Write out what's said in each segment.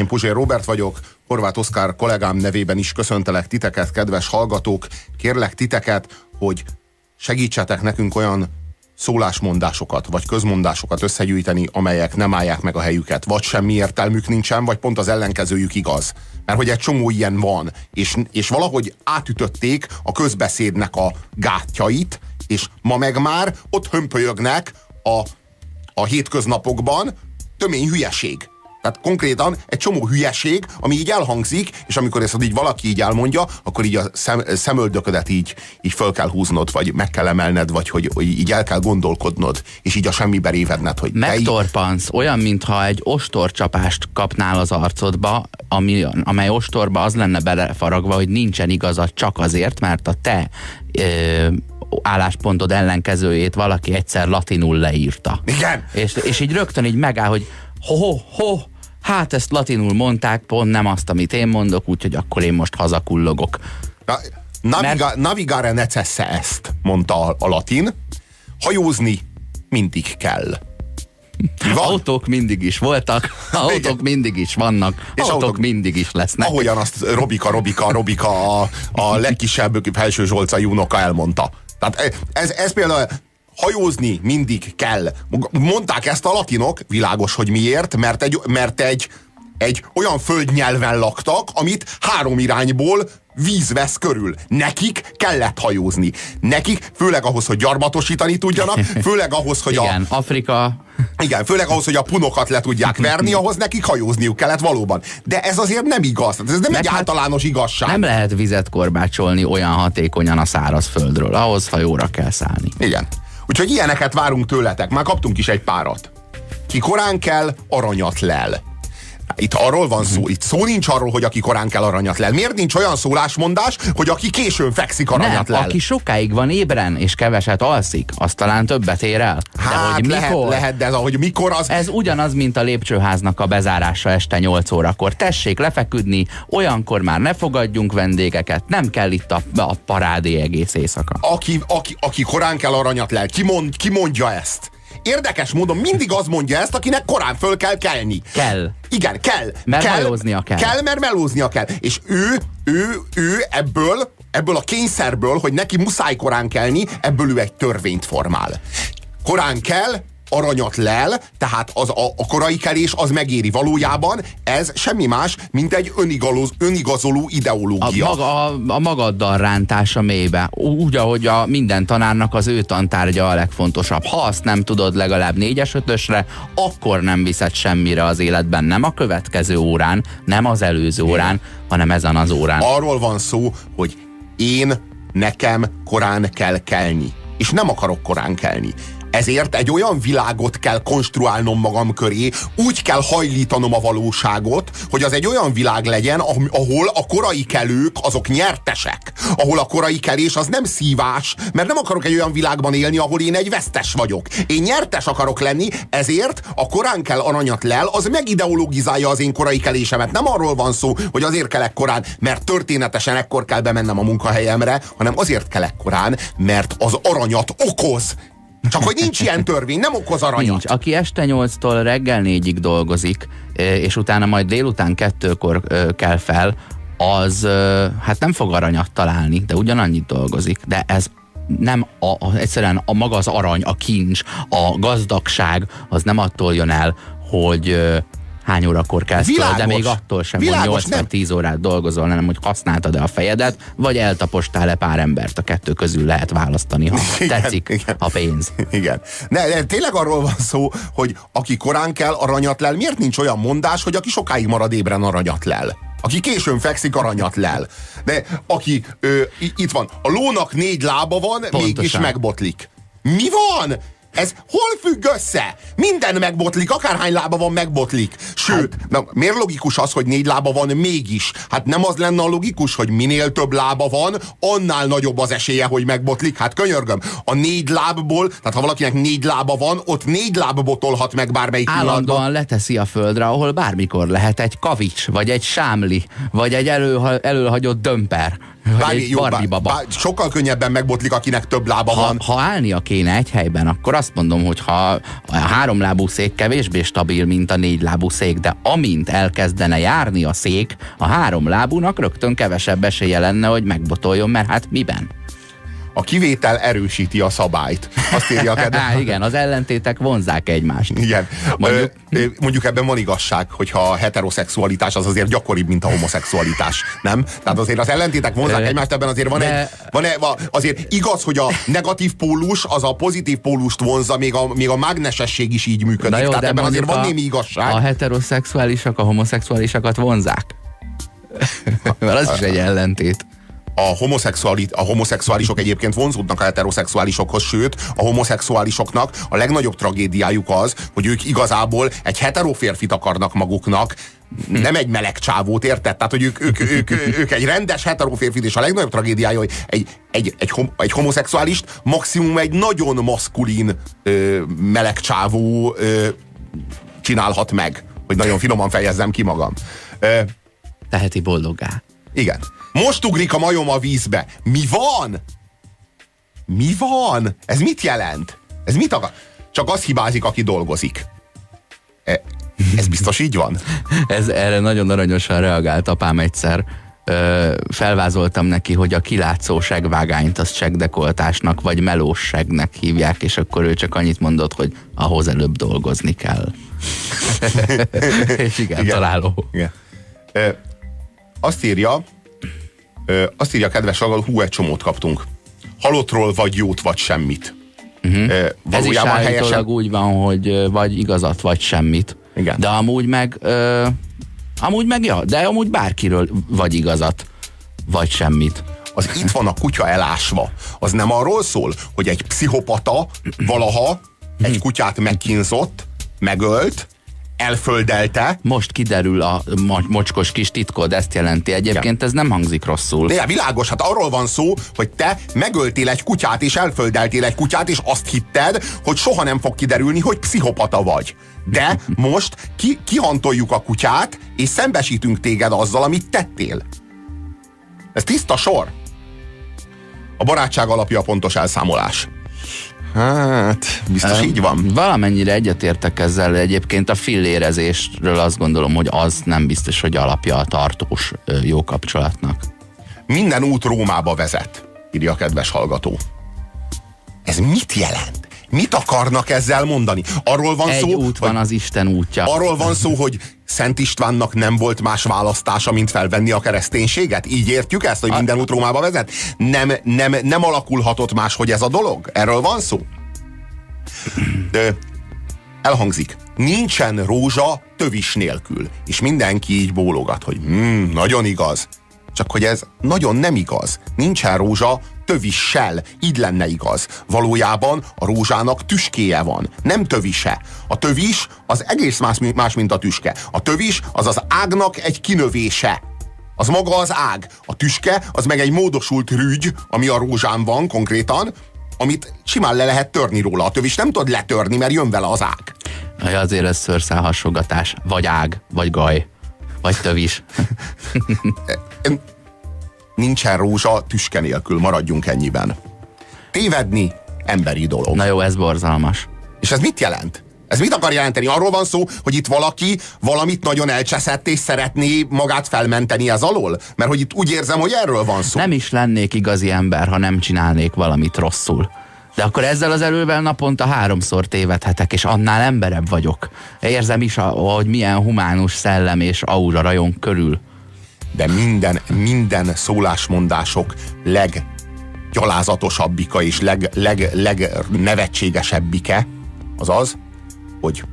Én Puzsér Robert vagyok, Horváth Oszkár kollégám nevében is köszöntelek titeket, kedves hallgatók. Kérlek titeket, hogy segítsetek nekünk olyan szólásmondásokat, vagy közmondásokat összegyűjteni, amelyek nem állják meg a helyüket, vagy semmi értelmük nincsen, vagy pont az ellenkezőjük igaz. Mert hogy egy csomó ilyen van, és, és valahogy átütötték a közbeszédnek a gátjait, és ma meg már ott hömpölyögnek a, a hétköznapokban tömény hülyeség. Tehát konkrétan egy csomó hülyeség, ami így elhangzik, és amikor ezt így valaki így elmondja, akkor így a szem, szemöldöködet így, így föl kell húznod, vagy meg kell emelned, vagy hogy, hogy így el kell gondolkodnod, és így a semmibe révedned, hogy Megtorpansz, így... olyan, mintha egy ostorcsapást kapnál az arcodba, ami, amely ostorba az lenne belefaragva, hogy nincsen igazad csak azért, mert a te ö, álláspontod ellenkezőjét valaki egyszer latinul leírta. Igen. És, és így rögtön így megáll, hogy ho, ho, ho, hát ezt latinul mondták, pont nem azt, amit én mondok, úgyhogy akkor én most hazakullogok. Na, naviga, Mert... Navigare necesse ezt, mondta a, a latin. Hajózni mindig kell. Van? Autók mindig is voltak, autók mindig is vannak, és autók, autók mindig is lesznek. Ahogyan azt Robika, Robika, Robika a, a legkisebb felső zsolcai unoka elmondta. Tehát ez, ez például hajózni mindig kell. Mondták ezt a latinok, világos, hogy miért, mert egy, mert egy, egy olyan földnyelven laktak, amit három irányból víz vesz körül. Nekik kellett hajózni. Nekik, főleg ahhoz, hogy gyarmatosítani tudjanak, főleg ahhoz, hogy igen, a... Afrika. Igen, főleg ahhoz, hogy a punokat le tudják verni, ahhoz nekik hajózniuk kellett valóban. De ez azért nem igaz. Ez nem Meg egy hát általános igazság. Nem lehet vizet korbácsolni olyan hatékonyan a szárazföldről. Ahhoz hajóra kell szállni. Igen. Úgyhogy ilyeneket várunk tőletek. Már kaptunk is egy párat. Ki korán kell, aranyat lel. Itt arról van szó, itt szó nincs arról, hogy aki korán kell aranyat lel. Miért nincs olyan szólásmondás, hogy aki későn fekszik aranyat Nem, lel? aki sokáig van ébren és keveset alszik, az talán többet ér el. Hát de hogy lehet, mikor? lehet, de ez ahogy mikor az... Ez ugyanaz, mint a lépcsőháznak a bezárása este 8 órakor. Tessék lefeküdni, olyankor már ne fogadjunk vendégeket, nem kell itt a, a parádé egész éjszaka. Aki, aki, aki korán kell aranyat lel, ki, mond, ki mondja ezt? Érdekes módon mindig az mondja ezt, akinek korán föl kell kelni. Kell. Igen, kell. Mert kell, melóznia kell. Kell, mert melóznia kell. És ő, ő, ő ebből, ebből a kényszerből, hogy neki muszáj korán kelni, ebből ő egy törvényt formál. Korán kell, aranyat lel, tehát az a, a korai kelés az megéri. Valójában ez semmi más, mint egy önigaloz, önigazoló ideológia. A, maga, a, a magaddal rántása mélybe. Úgy, ahogy a minden tanárnak az ő tantárgya a legfontosabb. Ha azt nem tudod legalább négyes ötösre, akkor nem viszed semmire az életben. Nem a következő órán, nem az előző órán, hanem ezen az órán. Arról van szó, hogy én nekem korán kell kelni. És nem akarok korán kelni. Ezért egy olyan világot kell konstruálnom magam köré, úgy kell hajlítanom a valóságot, hogy az egy olyan világ legyen, ahol a korai kelők azok nyertesek. Ahol a korai kelés az nem szívás, mert nem akarok egy olyan világban élni, ahol én egy vesztes vagyok. Én nyertes akarok lenni, ezért a korán kell aranyat lel, az megideologizálja az én korai kelésemet. Nem arról van szó, hogy azért kelek korán, mert történetesen ekkor kell bemennem a munkahelyemre, hanem azért kelek korán, mert az aranyat okoz. Csak hogy nincs ilyen törvény, nem okoz aranyat. Nincs. Aki este 8-tól reggel 4-ig dolgozik, és utána majd délután kettőkor kell fel, az hát nem fog aranyat találni, de ugyanannyit dolgozik. De ez nem a, egyszerűen a maga az arany, a kincs, a gazdagság, az nem attól jön el, hogy hány órakor kezd világos, de még attól sem, világos, hogy 8-10 órát dolgozol, nem, hogy használtad-e a fejedet, vagy eltapostál-e pár embert, a kettő közül lehet választani, ha igen, tetszik igen. a pénz. Igen. De, de tényleg arról van szó, hogy aki korán kell, aranyat lel. Miért nincs olyan mondás, hogy aki sokáig marad ébren, aranyat lel? Aki későn fekszik, aranyat lel. De aki, ö, itt van, a lónak négy lába van, Pontosan. mégis megbotlik. Mi van? Ez hol függ össze? Minden megbotlik, akárhány lába van, megbotlik. Sőt, hát, miért logikus az, hogy négy lába van mégis? Hát nem az lenne a logikus, hogy minél több lába van, annál nagyobb az esélye, hogy megbotlik. Hát könyörgöm, a négy lábból, tehát ha valakinek négy lába van, ott négy láb botolhat meg bármelyik Állandóan pillanatban. leteszi a földre, ahol bármikor lehet egy kavics, vagy egy sámli, vagy egy elő, előhagyott dömper Bármi, jó, bár, bár, sokkal könnyebben megbotlik, akinek több lába ha, van. Ha állnia kéne egy helyben, akkor azt mondom, hogy ha a háromlábú szék kevésbé stabil, mint a négylábú szék, de amint elkezdene járni a szék, a háromlábúnak rögtön kevesebb esélye lenne, hogy megbotoljon, mert hát miben? A kivétel erősíti a szabályt. Azt írja a kedves. Igen, az ellentétek vonzák egymást. Igen. Mondjuk, ö, mondjuk ebben van igazság, hogyha a heteroszexualitás az azért gyakoribb, mint a homoszexualitás. Nem? Tehát azért az ellentétek vonzák egymást, ebben azért van De... egy... Van egy azért igaz, hogy a negatív pólus az a pozitív pólust vonza, még a, még a mágnesesség is így működik. jó, Tehát ebben azért van némi igazság. A heteroszexuálisak a homoszexuálisakat vonzák. Mert az is egy ellentét a, homoszexuali, a homoszexuálisok egyébként vonzódnak a heteroszexuálisokhoz, sőt, a homoszexuálisoknak a legnagyobb tragédiájuk az, hogy ők igazából egy heteroférfit akarnak maguknak, nem egy meleg csávót, érted? Tehát, hogy ők, ők, ők, ők, ők egy rendes heteroférfit, és a legnagyobb tragédiája, hogy egy, egy, egy, hom, egy homoszexuálist maximum egy nagyon maszkulin ö, meleg csávó ö, csinálhat meg, hogy nagyon finoman fejezzem ki magam. Ö, Teheti boldoggá. Igen. Most ugrik a majom a vízbe. Mi van? Mi van? Ez mit jelent? Ez mit akar? Csak az hibázik, aki dolgozik. E, ez biztos így van? ez erre nagyon aranyosan reagált apám egyszer. Ö, felvázoltam neki, hogy a kilátszó vágányt az segdekoltásnak vagy melós hívják, és akkor ő csak annyit mondott, hogy ahhoz előbb dolgozni kell. és igen, igen. találó. Igen. Ö, azt írja, Ö, azt írja a kedves hallgató, hú, egy csomót kaptunk. Halottról vagy jót, vagy semmit. Uh-huh. Ö, Ez is helyesen... úgy van, hogy vagy igazat, vagy semmit. Igen. De amúgy meg ö, amúgy meg ja, de amúgy bárkiről vagy igazat, vagy semmit. Az itt van a kutya elásva. Az nem arról szól, hogy egy pszichopata valaha egy kutyát megkínzott, megölt, elföldelte. Most kiderül a mocskos kis titkod, ezt jelenti. Egyébként Igen. ez nem hangzik rosszul. De világos, hát arról van szó, hogy te megöltél egy kutyát, és elföldeltél egy kutyát, és azt hitted, hogy soha nem fog kiderülni, hogy pszichopata vagy. De most ki, kihantoljuk a kutyát, és szembesítünk téged azzal, amit tettél. Ez tiszta sor. A barátság alapja a pontos elszámolás. Hát, biztos uh, így van. Valamennyire egyetértek ezzel, egyébként a fillérezésről azt gondolom, hogy az nem biztos, hogy alapja a tartós jó kapcsolatnak. Minden út Rómába vezet, írja a kedves hallgató. Ez mit jelent? Mit akarnak ezzel mondani? Arról van Egy szó, út van az Isten útja. Arról van szó, hogy Szent Istvánnak nem volt más választása, mint felvenni a kereszténységet? Így értjük ezt, hogy minden út Rómába vezet? Nem, nem, nem alakulhatott más, hogy ez a dolog? Erről van szó? De elhangzik. Nincsen rózsa tövis nélkül. És mindenki így bólogat, hogy mm, nagyon igaz. Csak hogy ez nagyon nem igaz. Nincsen rózsa tövissel. Így lenne igaz. Valójában a rózsának tüskéje van, nem tövise. A tövis az egész más, más mint a tüske. A tövis az az ágnak egy kinövése. Az maga az ág. A tüske az meg egy módosult rügy, ami a rózsán van konkrétan, amit simán le lehet törni róla. A tövis nem tud letörni, mert jön vele az ág. Ja, azért ez szőrszál hasogatás. Vagy ág, vagy gaj, vagy tövis. nincsen rózsa tüske nélkül, maradjunk ennyiben. Tévedni emberi dolog. Na jó, ez borzalmas. És ez mit jelent? Ez mit akar jelenteni? Arról van szó, hogy itt valaki valamit nagyon elcseszett és szeretné magát felmenteni ez alól? Mert hogy itt úgy érzem, hogy erről van szó. Nem is lennék igazi ember, ha nem csinálnék valamit rosszul. De akkor ezzel az elővel naponta háromszor tévedhetek, és annál emberebb vagyok. Érzem is, hogy milyen humánus szellem és aura rajon körül de minden, minden szólásmondások leggyalázatosabbika és leg, leg, legnevetségesebbike az az, hogy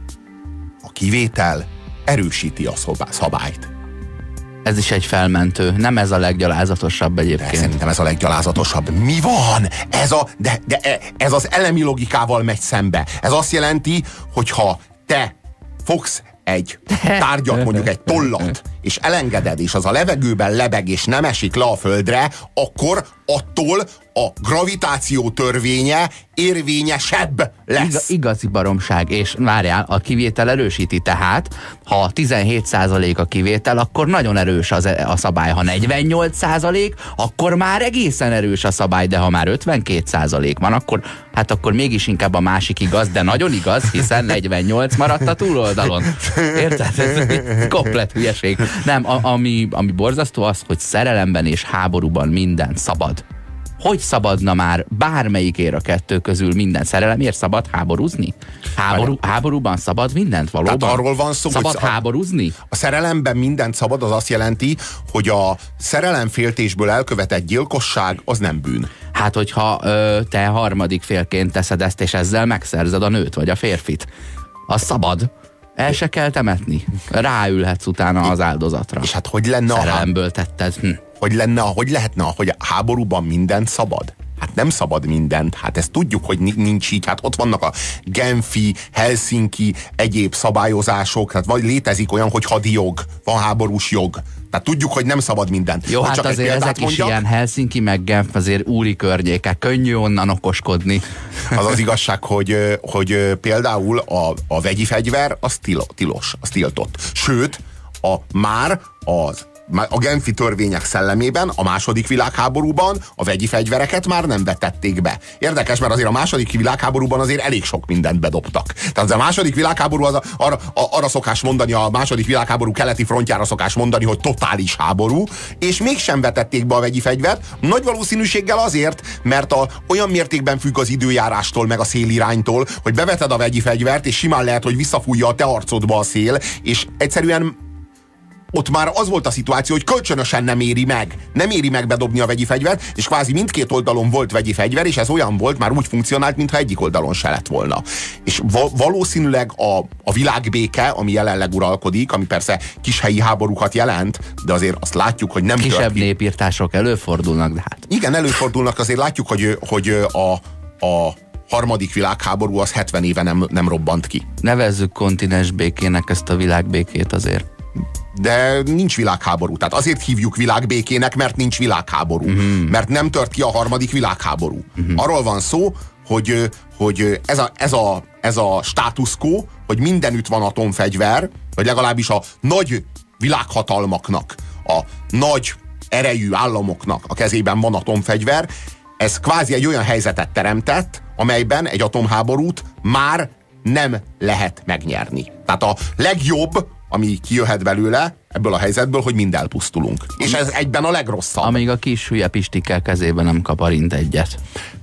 a kivétel erősíti a szabályt. Ez is egy felmentő. Nem ez a leggyalázatosabb egyébként. De szerintem ez a leggyalázatosabb. Mi van? Ez, a, de, de e, ez az elemi logikával megy szembe. Ez azt jelenti, hogy ha te fogsz egy tárgyat, mondjuk egy tollat, és elengeded, és az a levegőben lebeg, és nem esik le a földre, akkor attól a gravitáció törvénye érvényesebb lesz. Iga, igazi baromság, és várjál, a kivétel erősíti tehát, ha 17% a kivétel, akkor nagyon erős az, e- a szabály. Ha 48%, akkor már egészen erős a szabály, de ha már 52% van, akkor hát akkor mégis inkább a másik igaz, de nagyon igaz, hiszen 48 maradt a túloldalon. Érted? Ez komplet hülyeség. Nem, a, ami, ami borzasztó az, hogy szerelemben és háborúban minden szabad. Hogy szabadna már bármelyikért a kettő közül minden szerelemért szabad háborúzni? Háború, háborúban szabad mindent valóban? Tehát arról van szó, szabad hogy háborúzni? A szerelemben mindent szabad, az azt jelenti, hogy a szerelemféltésből elkövetett gyilkosság az nem bűn. Hát, hogyha ö, te harmadik félként teszed ezt, és ezzel megszerzed a nőt vagy a férfit, az szabad. El se kell temetni. Ráülhetsz utána az áldozatra. És hát hogy lenne a... Szerelemből tetted. Hm hogy lenne, hogy lehetne, hogy a háborúban minden szabad? Hát nem szabad mindent, hát ezt tudjuk, hogy nincs így, hát ott vannak a Genfi, Helsinki, egyéb szabályozások, tehát vagy létezik olyan, hogy hadijog, van háborús jog. Tehát tudjuk, hogy nem szabad mindent. Jó, hogy hát csak azért ezek mondjak, is ilyen Helsinki meg Genf azért úri környékek, könnyű onnan okoskodni. Az az igazság, hogy, hogy például a, a vegyi fegyver az tilos, az tiltott. Sőt, a, már az a Genfi törvények szellemében a második világháborúban a vegyi fegyvereket már nem vetették be. Érdekes, mert azért a második világháborúban azért elég sok mindent bedobtak. Tehát a második világháború az a, arra, a, arra szokás mondani, a második világháború keleti frontjára szokás mondani, hogy totális háború, és mégsem vetették be a vegyi fegyvert. Nagy valószínűséggel azért, mert a, olyan mértékben függ az időjárástól, meg a széliránytól, hogy beveted a vegyi fegyvert, és simán lehet, hogy visszafújja a te arcodba a szél, és egyszerűen ott már az volt a szituáció, hogy kölcsönösen nem éri meg. Nem éri meg bedobni a vegyi fegyvert, és kvázi mindkét oldalon volt vegyi fegyver, és ez olyan volt, már úgy funkcionált, mintha egyik oldalon se lett volna. És va- valószínűleg a, a világbéke, ami jelenleg uralkodik, ami persze kis helyi háborúkat jelent, de azért azt látjuk, hogy nem Kisebb népírtások előfordulnak, de hát. Igen, előfordulnak, azért látjuk, hogy, hogy a, a harmadik világháború az 70 éve nem, nem robbant ki. Nevezzük kontinens békének ezt a világbékét azért de nincs világháború. Tehát azért hívjuk világbékének, mert nincs világháború. Uh-huh. Mert nem tört ki a harmadik világháború. Uh-huh. Arról van szó, hogy, hogy ez, a, ez, a, ez a status quo, hogy mindenütt van atomfegyver, vagy legalábbis a nagy világhatalmaknak, a nagy erejű államoknak a kezében van atomfegyver, ez kvázi egy olyan helyzetet teremtett, amelyben egy atomháborút már nem lehet megnyerni. Tehát a legjobb, ami kijöhet belőle, ebből a helyzetből, hogy mind elpusztulunk. És ez egyben a legrosszabb. Amíg a kis hülye pistikkel kezében nem kaparint egyet.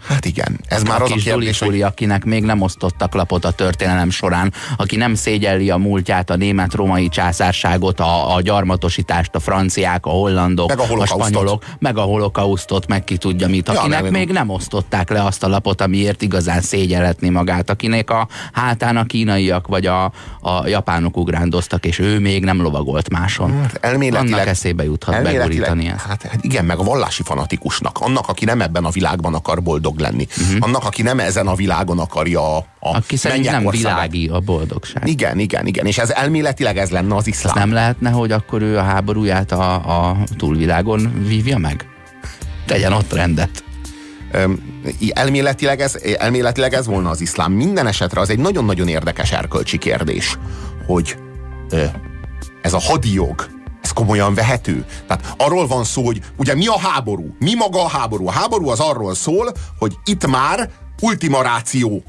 Hát igen, ez a már az a kérdés, hogy... akinek még nem osztottak lapot a történelem során, aki nem szégyelli a múltját, a német-római császárságot, a, a gyarmatosítást, a franciák, a hollandok, meg a, a spanyolok, meg a holokausztot, meg ki tudja mit, akinek ja, még nem osztották le azt a lapot, amiért igazán szégyelhetné magát, akinek a hátán a kínaiak vagy a, a japánok ugrándoztak, és ő még nem lovagolt máson. Hát, elméletileg, Annak eszébe juthat begurítani ezt. Hát, hát igen, meg a vallási fanatikusnak, annak, aki nem ebben a világban akar boldog boldog lenni. Uh-huh. Annak, aki nem ezen a világon akarja a Aki szerint nem világi a boldogság. Igen, igen, igen. És ez elméletileg ez lenne az iszlám. Ez nem lehetne, hogy akkor ő a háborúját a, a túlvilágon vívja meg? Tegyen ott rendet. Elméletileg ez, elméletileg ez volna az iszlám. Minden esetre az egy nagyon-nagyon érdekes erkölcsi kérdés, hogy ez a hadijog, ez komolyan vehető. Tehát arról van szó, hogy ugye mi a háború? Mi maga a háború? A háború az arról szól, hogy itt már ultima ráció.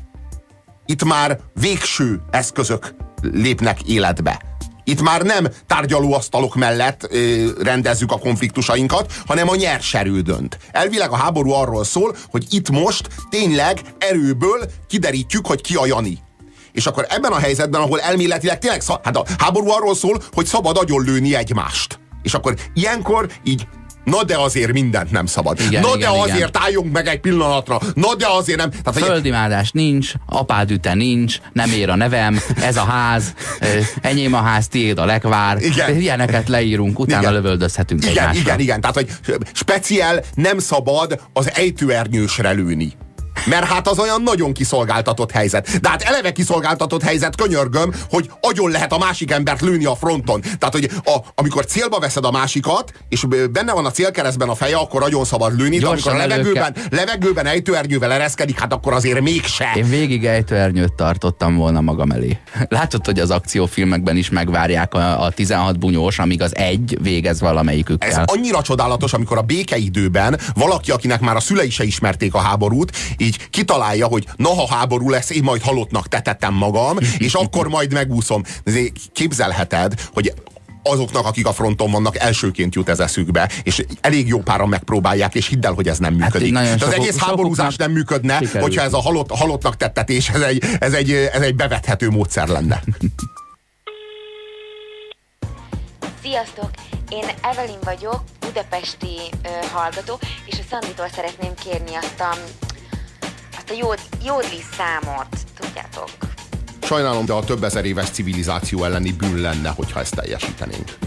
Itt már végső eszközök lépnek életbe. Itt már nem tárgyalóasztalok mellett ö, rendezzük a konfliktusainkat, hanem a nyerserő dönt. Elvileg a háború arról szól, hogy itt most tényleg erőből kiderítjük, hogy ki a Jani. És akkor ebben a helyzetben, ahol elméletileg tényleg, hát a háború arról szól, hogy szabad lőni egymást. És akkor ilyenkor így Na de azért mindent nem szabad. Igen, Na igen, de azért igen. álljunk meg egy pillanatra. Na de azért nem. Tehát, Földimádás nincs, apád üte nincs, nem ér a nevem, ez a ház, enyém a ház, tiéd a lekvár. Igen. Ilyeneket leírunk, utána igen. lövöldözhetünk igen, egymásra. Igen, igen, tehát hogy speciál nem szabad az ejtőernyősre lőni. Mert hát az olyan nagyon kiszolgáltatott helyzet. De hát eleve kiszolgáltatott helyzet, könyörgöm, hogy agyon lehet a másik embert lőni a fronton. Tehát, hogy a, amikor célba veszed a másikat, és benne van a célkeresztben a feje, akkor nagyon szabad lőni, de amikor a levegőben, levegőben ejtőernyővel ereszkedik, hát akkor azért mégse. Én végig ejtőernyőt tartottam volna magam elé. Látod, hogy az akciófilmekben is megvárják a, a 16 bunyós, amíg az egy végez valamelyikükkel. Ez annyira csodálatos, amikor a békeidőben valaki, akinek már a szülei se ismerték a háborút, így kitalálja, hogy na ha háború lesz, én majd halottnak tetettem magam, és akkor majd megúszom. Képzelheted, hogy azoknak, akik a fronton vannak, elsőként jut ez eszükbe, és elég jó páran megpróbálják, és hidd el, hogy ez nem hát működik. Hát az egész háborúzás nem működne, sikerül. hogyha ez a halott, halottnak tettetés, ez egy, ez, egy, ez egy bevethető módszer lenne. Sziasztok! Én Evelyn vagyok, budapesti ö, hallgató, és a Szanditól szeretném kérni azt a, azt a jód, jódli számot, tudjátok. Sajnálom, de a több ezer éves civilizáció elleni bűn lenne, hogyha ezt teljesítenénk.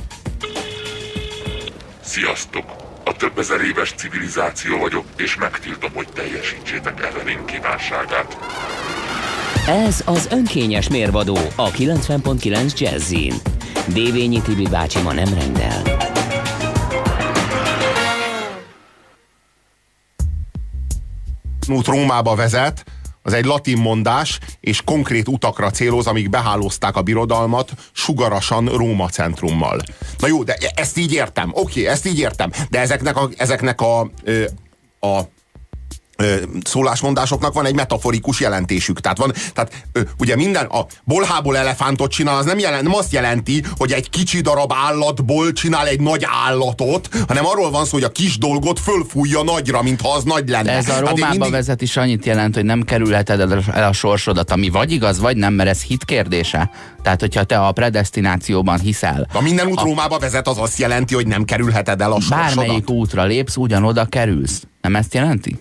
Sziasztok! A több ezer éves civilizáció vagyok, és megtiltom, hogy teljesítsétek Evelyn kívánságát. Ez az önkényes mérvadó a 90.9 Jazzin. Dévényi Tibi bácsi ma nem rendel. Nút Rómába vezet, az egy latin mondás, és konkrét utakra céloz, amik behálózták a birodalmat sugarasan Róma centrummal. Na jó, de ezt így értem. Oké, ezt így értem. De ezeknek a, ezeknek a, a szólásmondásoknak van egy metaforikus jelentésük. Tehát van, tehát ugye minden, a bolhából elefántot csinál, az nem, jelent, nem azt jelenti, hogy egy kicsi darab állatból csinál egy nagy állatot, hanem arról van szó, hogy a kis dolgot fölfújja nagyra, mintha az nagy lenne. Ez a hát Rómába mindig... vezet is annyit jelent, hogy nem kerülheted el a sorsodat, ami vagy igaz, vagy nem, mert ez hit kérdése. Tehát, hogyha te a predestinációban hiszel. Ha minden út a... Rómába vezet, az azt jelenti, hogy nem kerülheted el a sorsodat. Bármelyik útra lépsz, ugyanoda kerülsz. Nem ezt jelenti?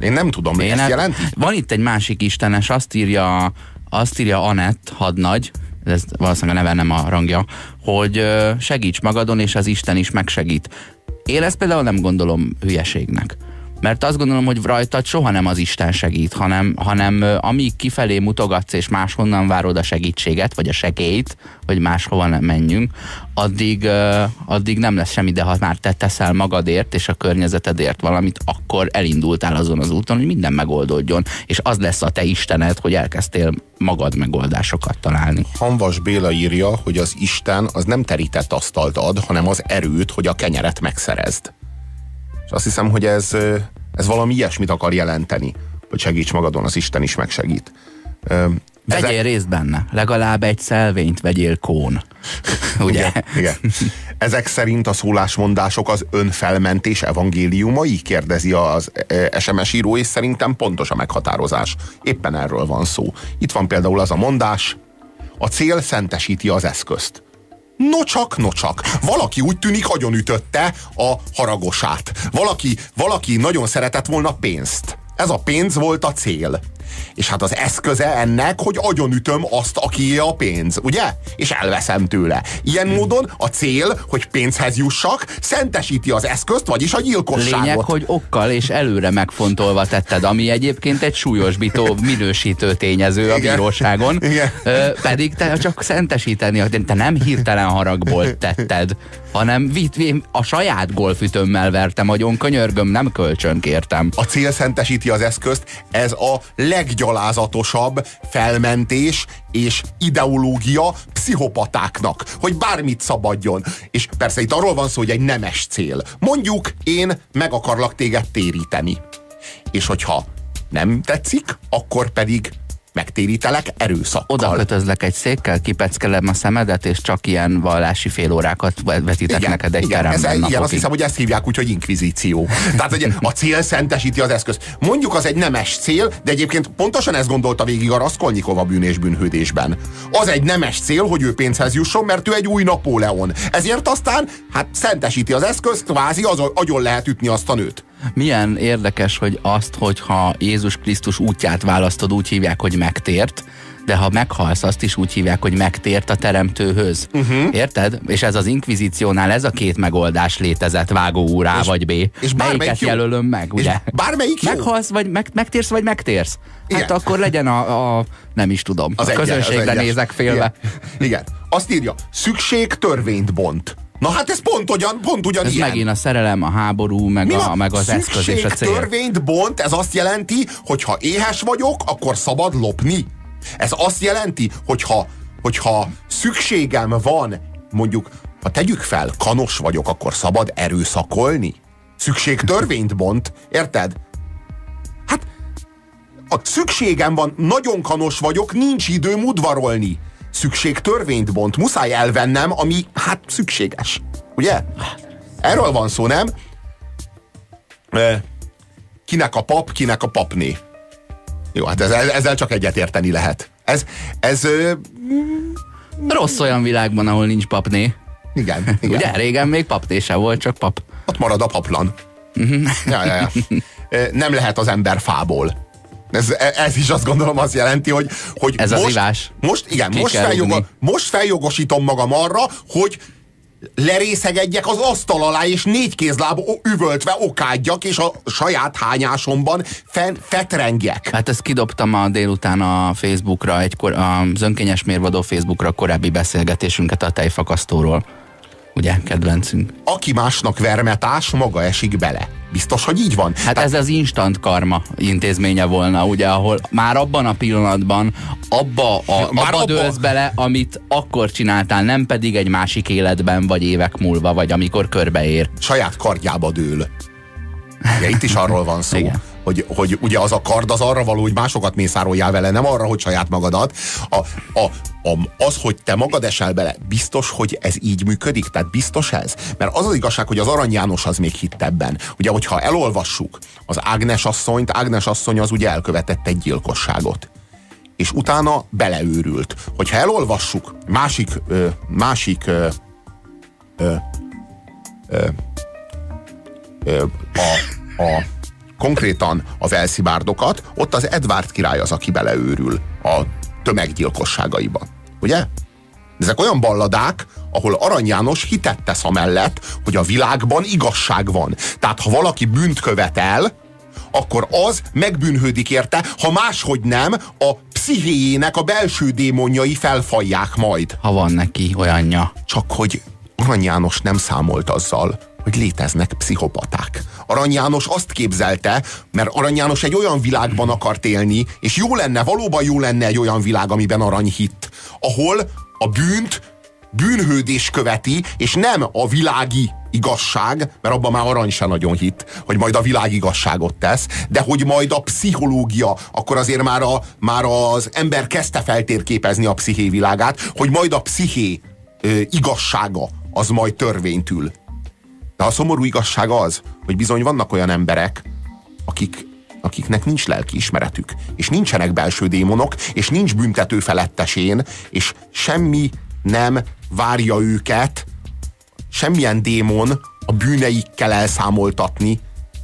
Én nem tudom, Én ezt jelent. Van itt egy másik istenes, azt írja, azt írja Anett hadnagy, ez valószínűleg a neve nem a rangja, hogy segíts magadon, és az Isten is megsegít. Én ezt például nem gondolom hülyeségnek. Mert azt gondolom, hogy rajtad soha nem az Isten segít, hanem, hanem amíg kifelé mutogatsz és máshonnan várod a segítséget, vagy a segélyt, hogy máshova nem menjünk, addig, addig nem lesz semmi, de ha már te teszel magadért és a környezetedért valamit, akkor elindultál azon az úton, hogy minden megoldódjon, és az lesz a te Istened, hogy elkezdtél magad megoldásokat találni. Hanvas Béla írja, hogy az Isten az nem terített asztalt ad, hanem az erőt, hogy a kenyeret megszerezd. És azt hiszem, hogy ez, ez valami ilyesmit akar jelenteni, hogy segíts magadon, az Isten is megsegít. Vegyél Ezek... részt benne. Legalább egy szelvényt vegyél kón. Ugye? Igen, igen. Ezek szerint a szólásmondások az önfelmentés evangéliumai? Kérdezi az SMS író, és szerintem pontos a meghatározás. Éppen erről van szó. Itt van például az a mondás, a cél szentesíti az eszközt. Nocsak, nocsak. Valaki úgy tűnik, ütötte a haragosát. Valaki, valaki nagyon szeretett volna pénzt. Ez a pénz volt a cél. És hát az eszköze ennek, hogy agyonütöm azt, aki a pénz, ugye? És elveszem tőle. Ilyen hmm. módon a cél, hogy pénzhez jussak, szentesíti az eszközt, vagyis a gyilkosságot. Lényeg, hogy okkal és előre megfontolva tetted, ami egyébként egy súlyosbító minősítő tényező a bíróságon. Igen. Ö, pedig te csak szentesíteni, te nem hirtelen haragból tetted, hanem a saját golfütömmel vertem agyon, könyörgöm, nem kölcsön kértem. A cél szentesíti az eszközt, ez a leggyalázatosabb felmentés és ideológia pszichopatáknak, hogy bármit szabadjon. És persze itt arról van szó, hogy egy nemes cél. Mondjuk én meg akarlak téged téríteni. És hogyha nem tetszik, akkor pedig megtérítelek erőszakkal. Oda kötözlek egy székkel, kipeckelem a szemedet, és csak ilyen vallási félórákat vetítek igen, neked egy igen, ez, Igen, azt hiszem, hogy ezt hívják úgy, hogy inkvizíció. Tehát hogy a cél szentesíti az eszköz. Mondjuk az egy nemes cél, de egyébként pontosan ezt gondolta végig a Raskolnikov a bűn és bűnhődésben. Az egy nemes cél, hogy ő pénzhez jusson, mert ő egy új Napóleon. Ezért aztán hát szentesíti az eszközt, kvázi az agyon lehet ütni azt a nőt. Milyen érdekes, hogy azt, hogyha Jézus Krisztus útját választod, úgy hívják, hogy megtért, de ha meghalsz, azt is úgy hívják, hogy megtért a teremtőhöz. Uh-huh. Érted? És ez az inkvizíciónál ez a két megoldás létezett, vágó úr A vagy B. És Melyiket jó. jelölöm meg, ugye? És bármelyik jó. Meghalsz, vagy meg, megtérsz, vagy megtérsz? Hát Igen. akkor legyen a, a nem is tudom, az a közönségre nézek félve. Igen. Igen. Azt írja, szükség törvényt bont. Na hát ez pont, ugyan, pont ugyanilyen. Ez megint a szerelem, a háború, meg, a, meg az eszköz és a cél. törvényt bont, ez azt jelenti, hogy ha éhes vagyok, akkor szabad lopni. Ez azt jelenti, hogyha, hogyha szükségem van, mondjuk, ha tegyük fel, kanos vagyok, akkor szabad erőszakolni? Szükség törvényt bont, érted? Hát a szükségem van, nagyon kanos vagyok, nincs időm udvarolni szükség törvényt bont, muszáj elvennem, ami hát szükséges. Ugye? Erről van szó, nem? Kinek a pap, kinek a papné. Jó, hát ezzel, ezzel csak egyetérteni lehet. Ez, ez... Rossz olyan világban, ahol nincs papné. Igen, igen. Ugye régen még papné sem volt, csak pap. Ott marad a paplan. Uh-huh. Ja, ja, ja. Nem lehet az ember fából. Ez, ez is azt gondolom azt jelenti, hogy, hogy ez most, az ivás. Most, igen, most, feljogo, most feljogosítom magam arra, hogy lerészegedjek az asztal alá, és négy kézláb üvöltve okádjak, és a saját hányásomban fen, fetrengjek. Hát ezt kidobtam a délután a Facebookra, egy kor, az önkényes mérvadó Facebookra korábbi beszélgetésünket a tejfakasztóról ugye, kedvencünk. Aki másnak vermetás, maga esik bele. Biztos, hogy így van? Hát ez az instant karma intézménye volna, ugye, ahol már abban a pillanatban abba, a, már abba, dőlsz bele, amit akkor csináltál, nem pedig egy másik életben, vagy évek múlva, vagy amikor körbeér. Saját kardjába dől. Ugye, itt is arról van szó. Igen hogy, hogy ugye az a kard az arra való, hogy másokat mészároljál vele, nem arra, hogy saját magadat. A, a, a, az, hogy te magad esel bele, biztos, hogy ez így működik? Tehát biztos ez? Mert az az igazság, hogy az Arany János az még hitt ebben. Ugye, hogyha elolvassuk az Ágnes asszonyt, Ágnes asszony az ugye elkövetett egy gyilkosságot és utána beleőrült. Hogyha elolvassuk másik, ö, másik ö, ö, ö, ö, a, a konkrétan a Velszibárdokat, ott az Edward király az, aki beleőrül a tömeggyilkosságaiba. Ugye? Ezek olyan balladák, ahol Arany János hitet tesz amellett, hogy a világban igazság van. Tehát ha valaki bűnt követel, akkor az megbűnhődik érte, ha máshogy nem, a pszichéjének a belső démonjai felfalják majd. Ha van neki olyanja. Csak hogy Arany János nem számolt azzal, hogy léteznek pszichopaták. Arany János azt képzelte, mert Arany János egy olyan világban akart élni, és jó lenne, valóban jó lenne egy olyan világ, amiben arany hit, ahol a bűnt bűnhődés követi, és nem a világi igazság, mert abban már arany se nagyon hit, hogy majd a világ igazságot tesz, de hogy majd a pszichológia, akkor azért már, a, már az ember kezdte feltérképezni a psziché világát, hogy majd a psziché ö, igazsága az majd törvénytül. De a szomorú igazság az, hogy bizony vannak olyan emberek, akik, akiknek nincs lelkiismeretük, és nincsenek belső démonok, és nincs büntető felettesén, és semmi nem várja őket, semmilyen démon a bűneikkel elszámoltatni,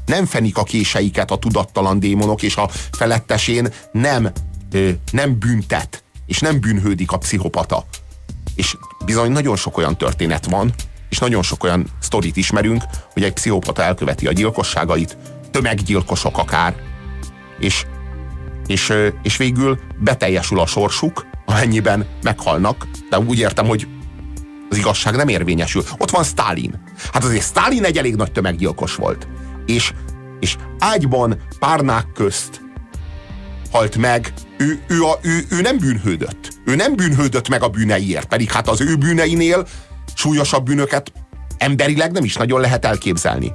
nem fenik a késeiket a tudattalan démonok, és a felettesén nem, ö, nem büntet, és nem bűnhődik a pszichopata. És bizony nagyon sok olyan történet van, és nagyon sok olyan sztorit ismerünk, hogy egy pszichopata elköveti a gyilkosságait, tömeggyilkosok akár, és, és, és végül beteljesül a sorsuk, amennyiben meghalnak, de úgy értem, hogy az igazság nem érvényesül. Ott van Stalin. Hát azért Stalin egy elég nagy tömeggyilkos volt. És, és ágyban párnák közt halt meg, ő, ő, a, ő, ő nem bűnhődött. Ő nem bűnhődött meg a bűneiért, pedig hát az ő bűneinél súlyosabb bűnöket emberileg nem is nagyon lehet elképzelni.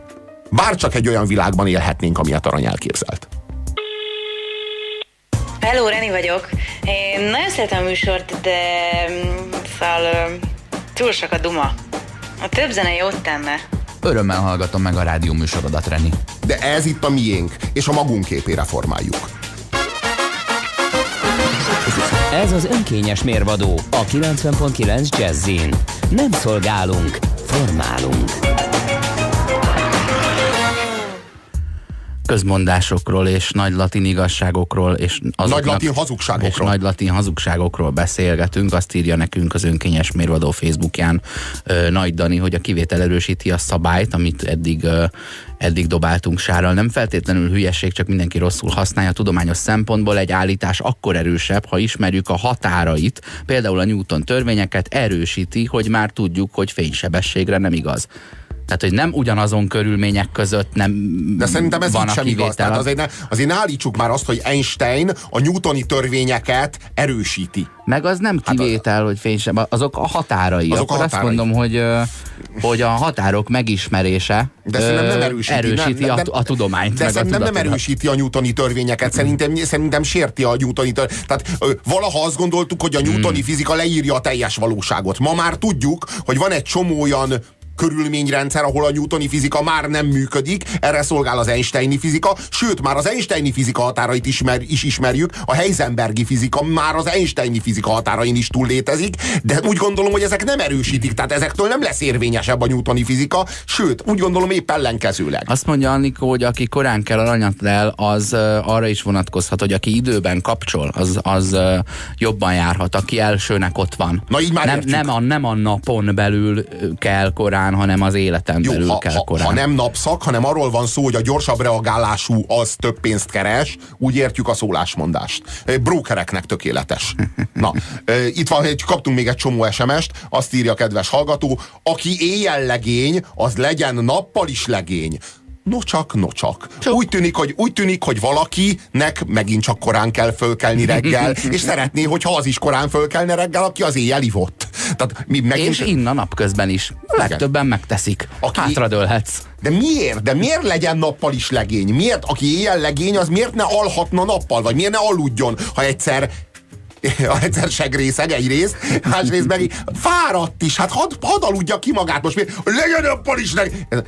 Bár csak egy olyan világban élhetnénk, amilyet Arany elképzelt. Hello, Reni vagyok. Én nagyon szeretem a műsort, de szóval túl sok a duma. A több zene jót tenne. Örömmel hallgatom meg a rádió műsorodat, Reni. De ez itt a miénk, és a magunk képére formáljuk. Ez az önkényes mérvadó a 90.9 Jazzin. Nem szolgálunk, formálunk. Közmondásokról és nagy latin igazságokról és nagy latin hazugságokról. És nagy latin hazugságokról beszélgetünk. Azt írja nekünk az önkényes mérvadó Facebookján ö, Nagy Dani, hogy a kivétel erősíti a szabályt, amit eddig ö, eddig dobáltunk sárral. Nem feltétlenül hülyeség, csak mindenki rosszul használja. Tudományos szempontból egy állítás akkor erősebb, ha ismerjük a határait, például a Newton törvényeket erősíti, hogy már tudjuk, hogy fénysebességre nem igaz. Tehát, hogy nem ugyanazon körülmények között nem De szerintem ez van így a sem igaz. kivétel. Tehát azért, ne, azért ne állítsuk már azt, hogy Einstein a newtoni törvényeket erősíti. Meg az nem kivétel, hogy fényseb, azok a határai. Hát Azok a Akkor határai. azt mondom, hogy, ö, hogy a határok megismerése De szerintem nem ö, erősíti. erősíti nem, a, nem, a tudományt. De a szerintem nem erősíti a newtoni törvényeket, szerintem, szerintem sérti a newtoni törvényeket. Tehát ö, valaha azt gondoltuk, hogy a newtoni Hmm. fizika leírja a teljes valóságot. Ma már tudjuk, hogy van egy csomó olyan körülményrendszer, ahol a newtoni fizika már nem működik, erre szolgál az Einsteini fizika, sőt, már az Einsteini fizika határait ismer, is ismerjük, a Heisenbergi fizika már az Einsteini fizika határain is túl létezik, de úgy gondolom, hogy ezek nem erősítik, tehát ezektől nem lesz érvényesebb a newtoni fizika, sőt, úgy gondolom épp ellenkezőleg. Azt mondja Annikó, hogy aki korán kell aranyat lel, az arra is vonatkozhat, hogy aki időben kapcsol, az, az jobban járhat, aki elsőnek ott van. Na, így már nem, értjük. nem, a, nem a napon belül kell korán, hanem az életen belül ha, kell ha, korán. ha nem napszak, hanem arról van szó, hogy a gyorsabb reagálású az több pénzt keres, úgy értjük a szólásmondást. Brókereknek tökéletes. Na, itt van, hogy kaptunk még egy csomó SMS-t, azt írja a kedves hallgató, aki éjjel legény, az legyen nappal is legény. Nocsak, nocsak. Úgy tűnik, hogy, úgy tűnik, hogy valakinek megint csak korán kell fölkelni reggel, és szeretné, hogyha az is korán fölkelne reggel, aki az éjjel ivott. Tehát mi megint... És inna napközben is. Legtöbben megteszik. Aki- Hátradőlhetsz. De miért? De miért legyen nappal is legény? Miért, aki éjjel legény, az miért ne alhatna nappal? Vagy miért ne aludjon, ha egyszer ha egyszer segrészeg egyrészt, másrészt meg fáradt is, hát hadd had aludja ki magát most, miért? legyen nappal is. Ez,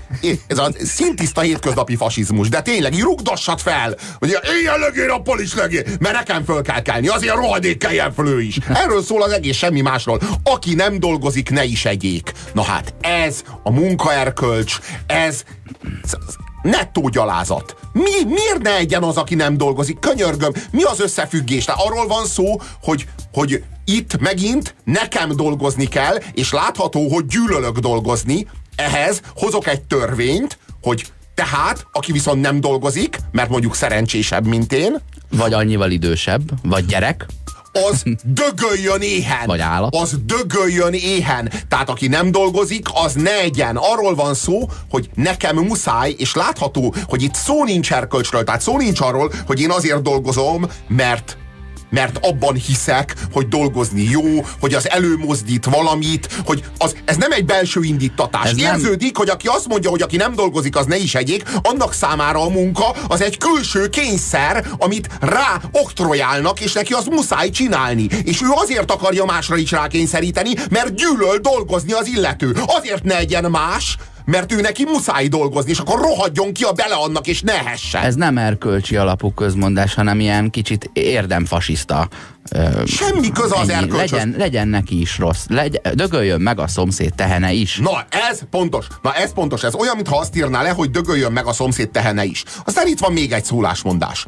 ez a szintiszta hétköznapi fasizmus, de tényleg, így rugdossad fel, hogy éjjel legény, nappal is legény, mert nekem föl kell kelni, azért rohadék keljen föl ő is. Erről szól az egész, semmi másról. Aki nem dolgozik, ne is egyék. Na hát ez a munkaerkölcs, ez nettó gyalázat. Mi, miért ne egyen az, aki nem dolgozik? Könyörgöm, mi az összefüggés? Tehát arról van szó, hogy, hogy itt megint nekem dolgozni kell, és látható, hogy gyűlölök dolgozni. Ehhez hozok egy törvényt, hogy tehát, aki viszont nem dolgozik, mert mondjuk szerencsésebb, mint én, Vagy annyival idősebb, vagy gyerek. Az dögöljön éhen. Vagy állat. Az dögöljön éhen. Tehát aki nem dolgozik, az ne egyen. Arról van szó, hogy nekem muszáj, és látható, hogy itt szó nincs erkölcsről, tehát szó nincs arról, hogy én azért dolgozom, mert mert abban hiszek, hogy dolgozni jó, hogy az előmozdít valamit, hogy az, ez nem egy belső indítatás. Ez nem- Érződik, hogy aki azt mondja, hogy aki nem dolgozik, az ne is egyék, annak számára a munka az egy külső kényszer, amit rá oktrojálnak, és neki az muszáj csinálni. És ő azért akarja másra is rákényszeríteni, mert gyűlöl dolgozni az illető. Azért ne egyen más, mert ő neki muszáj dolgozni, és akkor rohadjon ki a bele annak, és ne ehessen. Ez nem erkölcsi alapú közmondás, hanem ilyen kicsit érdemfasiszta. Semmi köze az erkölcshöz. legyen, legyen neki is rossz. Legyen, dögöljön meg a szomszéd tehene is. Na, ez pontos. Na, ez pontos. Ez olyan, mintha azt írná le, hogy dögöljön meg a szomszéd tehene is. Aztán itt van még egy szólásmondás.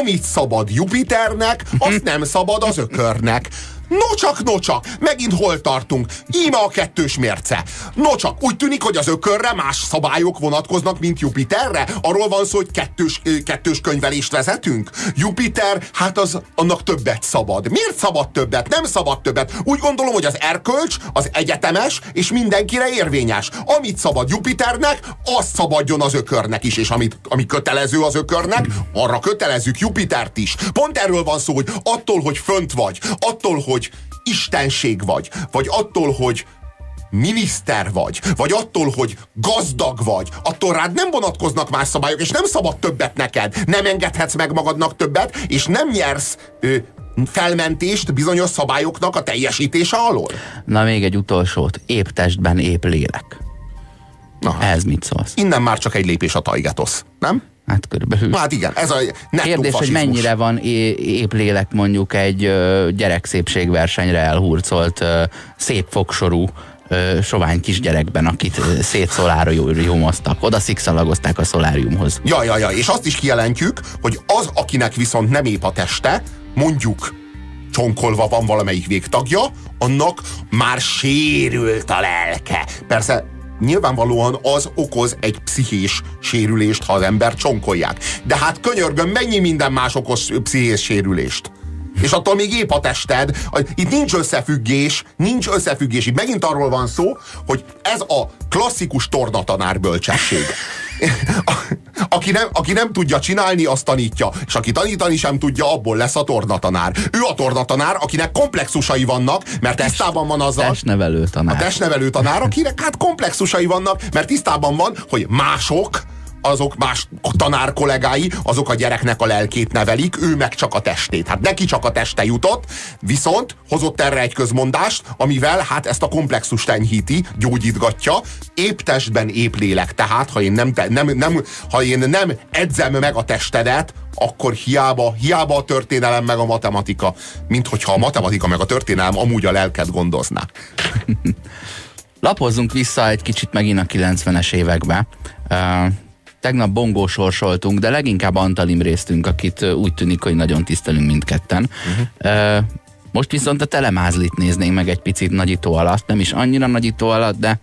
Amit szabad Jupiternek, azt nem szabad az ökörnek. Nocsak, nocsak, megint hol tartunk? Íme a kettős mérce. Nocsak, úgy tűnik, hogy az ökörre más szabályok vonatkoznak, mint Jupiterre. Arról van szó, hogy kettős, kettős könyvelést vezetünk. Jupiter, hát az annak többet szabad. Miért szabad többet? Nem szabad többet. Úgy gondolom, hogy az erkölcs az egyetemes, és mindenkire érvényes. Amit szabad Jupiternek, az szabadjon az ökörnek is, és amit, ami kötelező az ökörnek, arra kötelezzük Jupitert is. Pont erről van szó, hogy attól, hogy fönt vagy, attól, hogy istenség vagy, vagy attól, hogy miniszter vagy, vagy attól, hogy gazdag vagy, attól rád nem vonatkoznak más szabályok, és nem szabad többet neked. Nem engedhetsz meg magadnak többet, és nem nyersz ö, felmentést bizonyos szabályoknak a teljesítése alól. Na még egy utolsót. Épp testben, épp lélek. Na, hát, Ehhez mit szólsz? innen már csak egy lépés a tajgetosz, nem? Hát körülbelül. Hát igen, ez a Kérdés, hogy fasizmus. mennyire van é- épp lélek mondjuk egy ö, gyerekszépségversenyre elhurcolt, ö, szép fogsorú, ö, sovány kisgyerekben, akit szétszoláriumoztak. Oda szikszalagozták a szoláriumhoz. Ja, ja, ja, és azt is kijelentjük, hogy az, akinek viszont nem épp a teste, mondjuk csonkolva van valamelyik végtagja, annak már sérült a lelke. Persze nyilvánvalóan az okoz egy pszichés sérülést, ha az ember csonkolják. De hát könyörgöm, mennyi minden más okoz pszichés sérülést? És attól még épp a tested. Itt nincs összefüggés, nincs összefüggés. Itt megint arról van szó, hogy ez a klasszikus tornatanár bölcsesség. Aki, nem, aki nem tudja csinálni, azt tanítja. És aki tanítani sem tudja, abból lesz a tornatanár. Ő a tornatanár, akinek komplexusai vannak, mert tisztában van azzal. Testnevelő tanár. A testnevelő tanár, akinek hát komplexusai vannak, mert tisztában van, hogy mások, azok más tanár kollégái, azok a gyereknek a lelkét nevelik, ő meg csak a testét. Hát neki csak a teste jutott, viszont hozott erre egy közmondást, amivel hát ezt a komplexust enyhíti, gyógyítgatja, épp testben, épp lélek. Tehát, ha én nem, nem, nem, ha én nem edzem meg a testedet, akkor hiába, hiába a történelem meg a matematika, mint hogyha a matematika meg a történelem amúgy a lelket gondozná. Lapozzunk vissza egy kicsit megint a 90-es évekbe. Tegnap bongó sorsoltunk, de leginkább Antal Imréztünk, akit úgy tűnik, hogy nagyon tisztelünk mindketten. Uh-huh. Most viszont a telemázlit néznénk meg egy picit nagyító alatt, nem is annyira nagyító alatt, de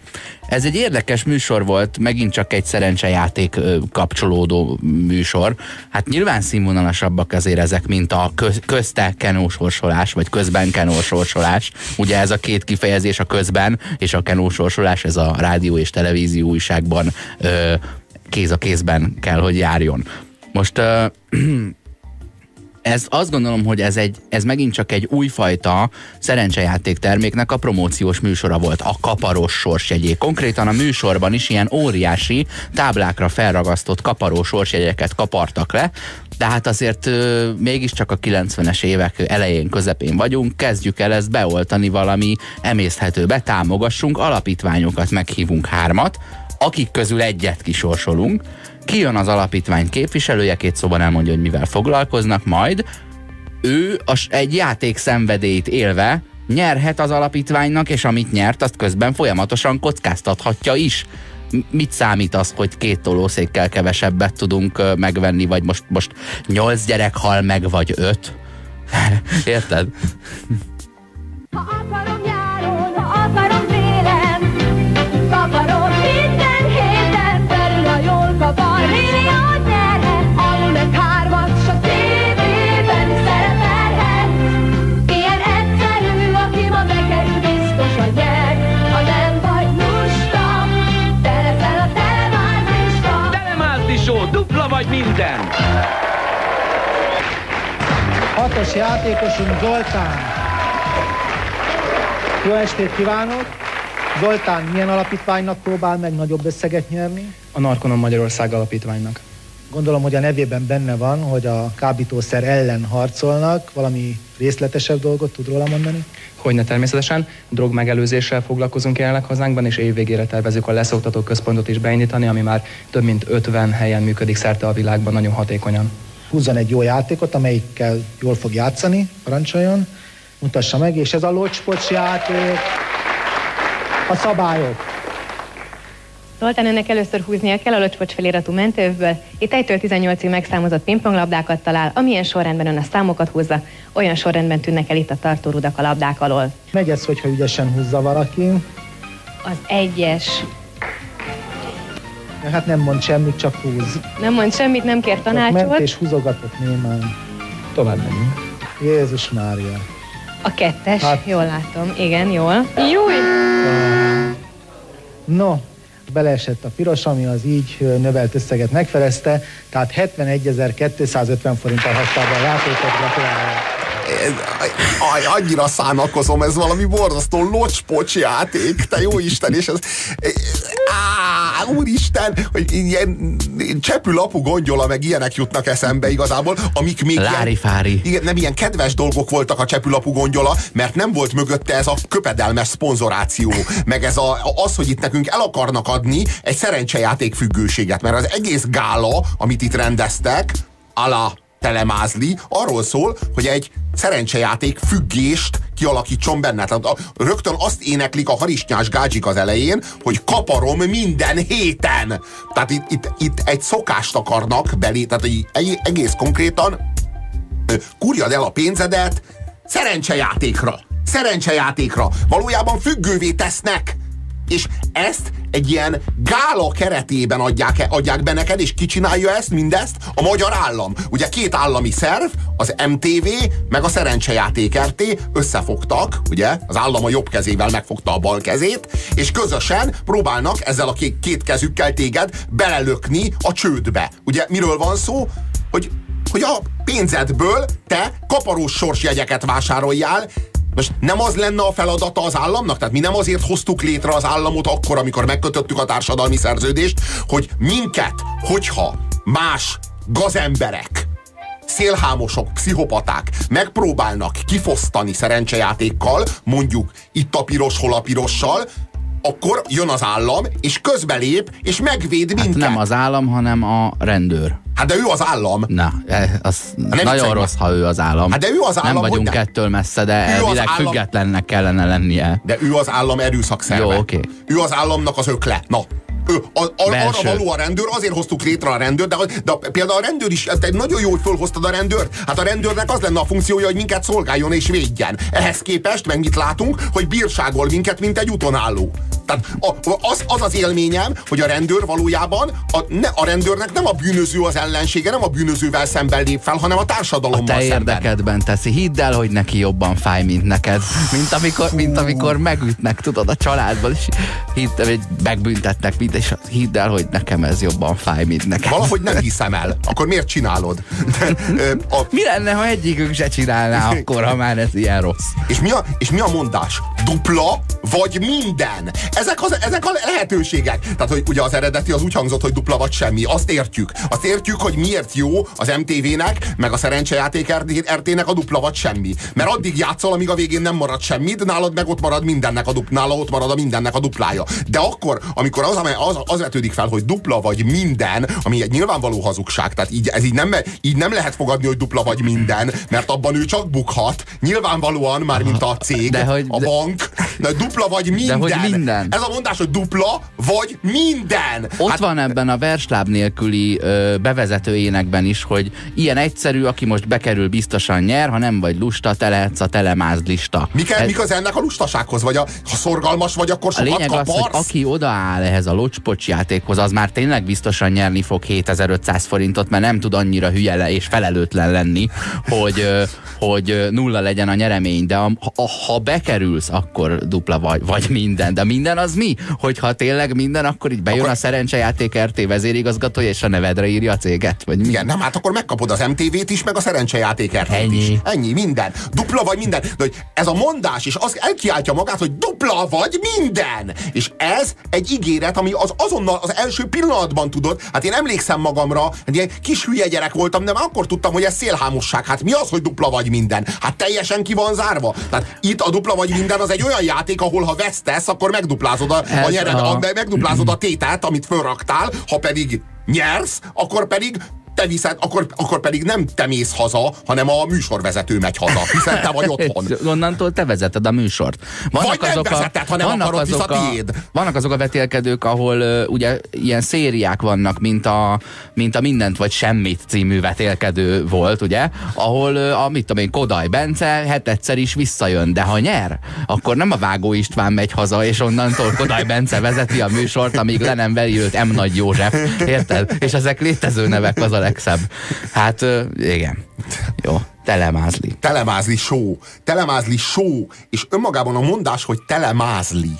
ez egy érdekes műsor volt, megint csak egy szerencsejáték kapcsolódó műsor. Hát nyilván színvonalasabbak azért ezek, mint a köz, közte kenósorsolás, vagy közben kenósorsolás. Ugye ez a két kifejezés a közben, és a kenósorsolás, ez a rádió és televízió újságban ö, kéz a kézben kell, hogy járjon. Most ez azt gondolom, hogy ez, egy, ez megint csak egy újfajta szerencsejáték terméknek a promóciós műsora volt, a kaparós sorsjegyé. Konkrétan a műsorban is ilyen óriási táblákra felragasztott kaparós sorsjegyeket kapartak le, de hát azért ö, mégiscsak a 90-es évek elején, közepén vagyunk, kezdjük el ezt beoltani valami emészthetőbe, támogassunk, alapítványokat meghívunk hármat, akik közül egyet kisorsolunk, kijön az alapítvány képviselője, két szóban elmondja, hogy mivel foglalkoznak, majd ő a, egy játék szenvedélyt élve nyerhet az alapítványnak, és amit nyert, azt közben folyamatosan kockáztathatja is. Mit számít az, hogy két tolószékkel kevesebbet tudunk megvenni, vagy most, most nyolc gyerek hal meg, vagy öt? Érted? Ha akarom vagy minden! Hatos játékosunk Zoltán. Jó estét kívánok! Zoltán milyen alapítványnak próbál meg nagyobb összeget nyerni? A Narkonom Magyarország alapítványnak. Gondolom, hogy a nevében benne van, hogy a kábítószer ellen harcolnak. Valami részletesebb dolgot tud róla mondani? Hogyne természetesen. Drog megelőzéssel foglalkozunk jelenleg hazánkban, és évvégére tervezünk a leszoktató központot is beindítani, ami már több mint 50 helyen működik szerte a világban nagyon hatékonyan. Húzzon egy jó játékot, amelyikkel jól fog játszani, parancsoljon, mutassa meg, és ez a locspocs játék, a szabályok. Zoltán, önnek először húznia kell a locspocs feliratú mentővből. Itt 1-től 18-ig megszámozott pingponglabdákat talál, amilyen sorrendben ön a számokat húzza, olyan sorrendben tűnnek el itt a tartórudak a labdák alól. Megy ez, hogyha ügyesen húzza valaki. Az egyes. Ja, hát nem mond semmit, csak húz. Nem mond semmit, nem kér tanácsot. Ment és húzogatott némán. Tovább megyünk. Jézus Mária. A kettes, hát... jól látom. Igen, jól. Júj! No, beleesett a piros, ami az így növelt összeget megfelezte, tehát 71.250 forinttal hagyta a játékot, gratulálok annyira szánakozom, ez valami borzasztó locspocs játék, te jó Isten, és ez á, úristen, hogy ilyen csepülapú gondjola, meg ilyenek jutnak eszembe igazából, amik még Lári ilyen, igen, nem ilyen kedves dolgok voltak a csepülapú gondjola, mert nem volt mögötte ez a köpedelmes szponzoráció, meg ez a, az, hogy itt nekünk el akarnak adni egy szerencsejáték függőséget, mert az egész gála, amit itt rendeztek, ala telemázli, arról szól, hogy egy szerencsejáték függést kialakítson benne. Tehát rögtön azt éneklik a harisnyás gácsik az elején, hogy kaparom minden héten. Tehát itt, itt, itt egy szokást akarnak belé, tehát egy, egész konkrétan kurjad el a pénzedet szerencsejátékra. Szerencsejátékra. Valójában függővé tesznek. És ezt egy ilyen gála keretében adják, adják be neked, és ki csinálja ezt, mindezt? A magyar állam. Ugye két állami szerv, az MTV, meg a Szerencsejáték RT összefogtak, ugye? Az állam a jobb kezével megfogta a bal kezét, és közösen próbálnak ezzel a két kezükkel téged belelökni a csődbe. Ugye miről van szó? Hogy hogy a pénzedből te kaparós sorsjegyeket vásároljál, most nem az lenne a feladata az államnak? Tehát mi nem azért hoztuk létre az államot akkor, amikor megkötöttük a társadalmi szerződést, hogy minket, hogyha más gazemberek, szélhámosok, pszichopaták megpróbálnak kifosztani szerencsejátékkal, mondjuk itt a piros, hol a pirossal, akkor jön az állam, és közbelép, és megvéd minket. Hát nem az állam, hanem a rendőr. Hát de ő az állam. Na, e, az nem nagyon viccelj rossz, ha ő az állam. Hát de ő az állam, Nem vagyunk hogy nem? ettől messze, de Ő elvileg állam- függetlennek kellene lennie. De ő az állam erőszakszerve. Jó, oké. Ő az államnak az ökle. Na, a, a, arra való a rendőr, azért hoztuk létre a rendőr, de, de például a rendőr is, te nagyon jó, hogy fölhoztad a rendőrt. Hát a rendőrnek az lenne a funkciója, hogy minket szolgáljon és védjen. Ehhez képest meg mit látunk, hogy bírságol minket, mint egy utonálló. Tehát a, az, az az élményem, hogy a rendőr valójában, a, ne, a rendőrnek nem a bűnöző az ellensége, nem a bűnözővel szemben lép fel, hanem a A társadalommal te szemben. érdekedben teszi. Hidd el, hogy neki jobban fáj, mint neked. Mint amikor, mint amikor megütnek, tudod, a családban, és hidd, vagy megbüntetnek, mind, és hidd el, hogy nekem ez jobban fáj, mint neked. Valahogy nem hiszem el. Akkor miért csinálod? De, a, Mi lenne, ha egyikünk se csinálná akkor, ha már ez ilyen rossz? És mi, a, és mi a mondás? Dupla vagy minden? Ezek, az, ezek a lehetőségek. Tehát, hogy ugye az eredeti az úgy hangzott, hogy dupla vagy semmi. Azt értjük. Azt értjük, hogy miért jó az MTV-nek, meg a szerencsejáték RT-nek a dupla vagy semmi. Mert addig játszol, amíg a végén nem marad semmit, nálad meg ott marad mindennek a dupla, nála ott marad a mindennek a duplája. De akkor, amikor az, az, az vetődik fel, hogy dupla vagy minden, ami egy nyilvánvaló hazugság, tehát így, ez így nem, így nem lehet fogadni, hogy dupla vagy minden, mert abban ő csak bukhat. Nyilvánvalóan, már mint a cég, De hogy- a de- bank, de dupla vagy minden. hogy minden. Ez a mondás, hogy dupla vagy minden. Ott hát, van ebben a versláb nélküli ö, bevezető énekben is, hogy ilyen egyszerű, aki most bekerül, biztosan nyer, ha nem vagy lusta, te lehetsz a telemázd lista. Mi kell, Ez- mi köze ennek a lustasághoz? Vagy a, ha szorgalmas vagy, akkor a sokat lényeg az, kaparsz? hogy aki odaáll ehhez a locspocs játékhoz, az már tényleg biztosan nyerni fog 7500 forintot, mert nem tud annyira hülye le és felelőtlen lenni, hogy, hogy nulla legyen a nyeremény. De a, ha, ha bekerülsz, akkor dupla vagy, vagy minden. De minden az mi? Hogyha tényleg minden, akkor így bejön Akkor- a szerencsejáték RT vezérigazgatója, és a nevedre írja a céget? Vagy mi? Igen, nem, hát akkor megkapod az MTV-t is, meg a szerencsejáték RT-t Ennyi. is. Ennyi, minden. Dupla vagy minden. De hogy ez a mondás, és az elkiáltja magát, hogy dupla vagy minden. És ez egy ígéret, ami az azonnal az első pillanatban tudod. Hát én emlékszem magamra, egy ilyen kis hülye gyerek voltam, de már akkor tudtam, hogy ez szélhámosság. Hát mi az, hogy dupla vagy minden? Hát teljesen ki van zárva. Tehát itt a dupla vagy minden az egy olyan játék, ahol ha vesztesz, akkor megduplázod a, a, nyered, a- a, megduplázod a tételt, amit fölraktál, ha pedig nyersz, akkor pedig te viszed, akkor, akkor pedig nem te mész haza, hanem a műsorvezető megy haza, hiszen te vagy otthon. Onnantól te vezeted a műsort. Vagy nem vezeted, ha nem akarod, visz a a, tiéd. vannak azok a vetélkedők, ahol uh, ugye ilyen szériák vannak, mint a, mint a Mindent vagy Semmit című vetélkedő volt, ugye? Ahol uh, a, mit tudom én, Kodaj Bence hetedszer is visszajön, de ha nyer, akkor nem a Vágó István megy haza, és onnantól Kodaj Bence vezeti a műsort, amíg le nem veri őt M. Nagy József. Érted? És ezek létező nevek az a legszebb. Hát igen. Jó, telemázli. Telemázli show. Telemázli show. És önmagában a mondás, hogy telemázli.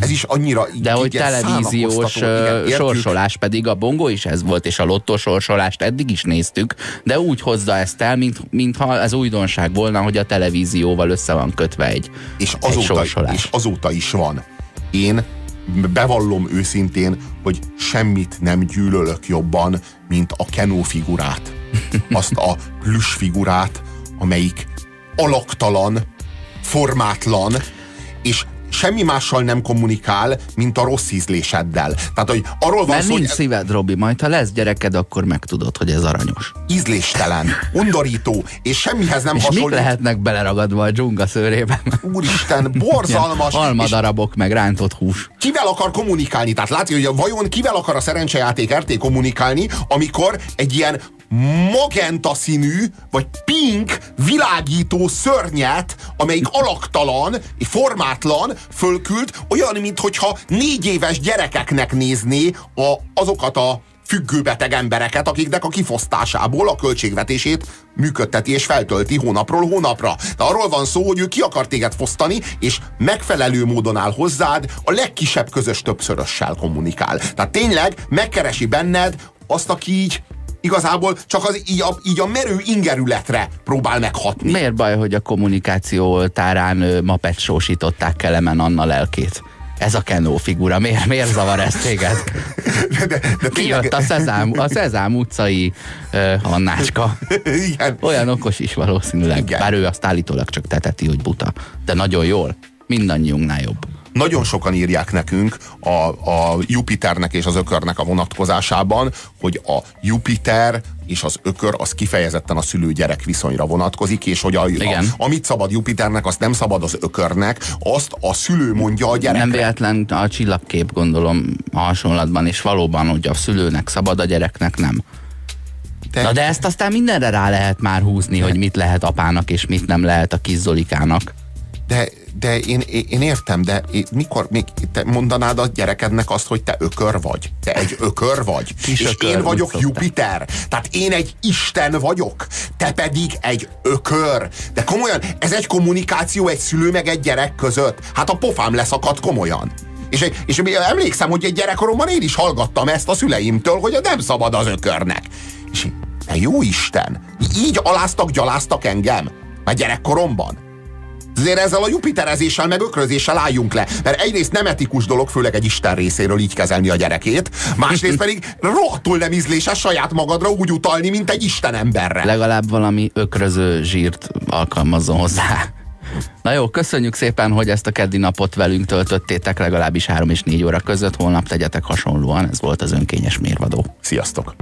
Ez is annyira De hogy igen, televíziós szánakoztató. Igen, sorsolás pedig a bongó is ez volt, és a lottó sorsolást eddig is néztük, de úgy hozza ezt el, mint, mintha ez újdonság volna, hogy a televízióval össze van kötve egy, és egy azóta, sorsolás. és azóta is van. Én bevallom őszintén, hogy semmit nem gyűlölök jobban, mint a Kenó figurát. Azt a plüss figurát, amelyik alaktalan, formátlan, és semmi mással nem kommunikál, mint a rossz ízléseddel. Tehát, hogy arról van Mert szó, nincs hogy szíved, Robi, majd ha lesz gyereked, akkor megtudod, hogy ez aranyos. ízléstelen, undorító, és semmihez nem És mik hasonlít. lehetnek beleragadva a dzsunga szőrében? Úristen, borzalmas. Almadarabok, meg rántott hús. kivel akar kommunikálni? Tehát látja, hogy vajon kivel akar a szerencsejáték RT kommunikálni, amikor egy ilyen magenta színű, vagy pink világító szörnyet, amelyik alaktalan, formátlan, fölküld, olyan, mintha négy éves gyerekeknek nézné a, azokat a függőbeteg embereket, akiknek a kifosztásából a költségvetését működteti és feltölti hónapról hónapra. De arról van szó, hogy ő ki akar téged fosztani, és megfelelő módon áll hozzád, a legkisebb közös többszörössel kommunikál. Tehát tényleg megkeresi benned azt, aki így igazából csak az, így, a, így a merő ingerületre próbál meghatni. Miért baj, hogy a kommunikáció oltárán ö, ma pecsósították Kelemen Anna lelkét? Ez a Kenó figura, miért, miért zavar ez téged? De, de, de Kijött a Szezám, a Szezám utcai uh, Annácska. Igen. Olyan okos is valószínűleg. Igen. Bár ő azt állítólag csak teteti, hogy buta. De nagyon jól. Mindannyiunknál jobb. Nagyon sokan írják nekünk a, a Jupiternek és az ökörnek a vonatkozásában, hogy a Jupiter és az ökör az kifejezetten a szülő-gyerek viszonyra vonatkozik, és hogy a, a, Igen. amit szabad Jupiternek, azt nem szabad az ökörnek, azt a szülő mondja a gyerekre. Nem véletlen a csillagkép gondolom a hasonlatban, és valóban, hogy a szülőnek szabad, a gyereknek nem. Te- Na de ezt aztán mindenre rá lehet már húzni, hogy mit lehet apának, és mit nem lehet a kis Zolikának. De, de én, én értem, de én, mikor még te mondanád a gyerekednek azt, hogy te ökör vagy? Te egy ökör vagy? Kis és ökör, én vagyok. Jupiter. Tehát én egy Isten vagyok. Te pedig egy ökör. De komolyan, ez egy kommunikáció egy szülő meg egy gyerek között. Hát a pofám leszakadt komolyan. És, és emlékszem, hogy egy gyerekkoromban én is hallgattam ezt a szüleimtől, hogy nem szabad az ökörnek. És de jó Isten, így aláztak, gyaláztak engem? Már gyerekkoromban? Azért ezzel a jupiterezéssel, meg ökrözéssel álljunk le. Mert egyrészt nem etikus dolog, főleg egy Isten részéről így kezelni a gyerekét, másrészt pedig rohadtul nem ízléses saját magadra úgy utalni, mint egy Isten emberre. Legalább valami ökröző zsírt alkalmazzon hozzá. Na jó, köszönjük szépen, hogy ezt a keddi napot velünk töltöttétek legalábbis 3 és 4 óra között. Holnap tegyetek hasonlóan, ez volt az önkényes mérvadó. Sziasztok!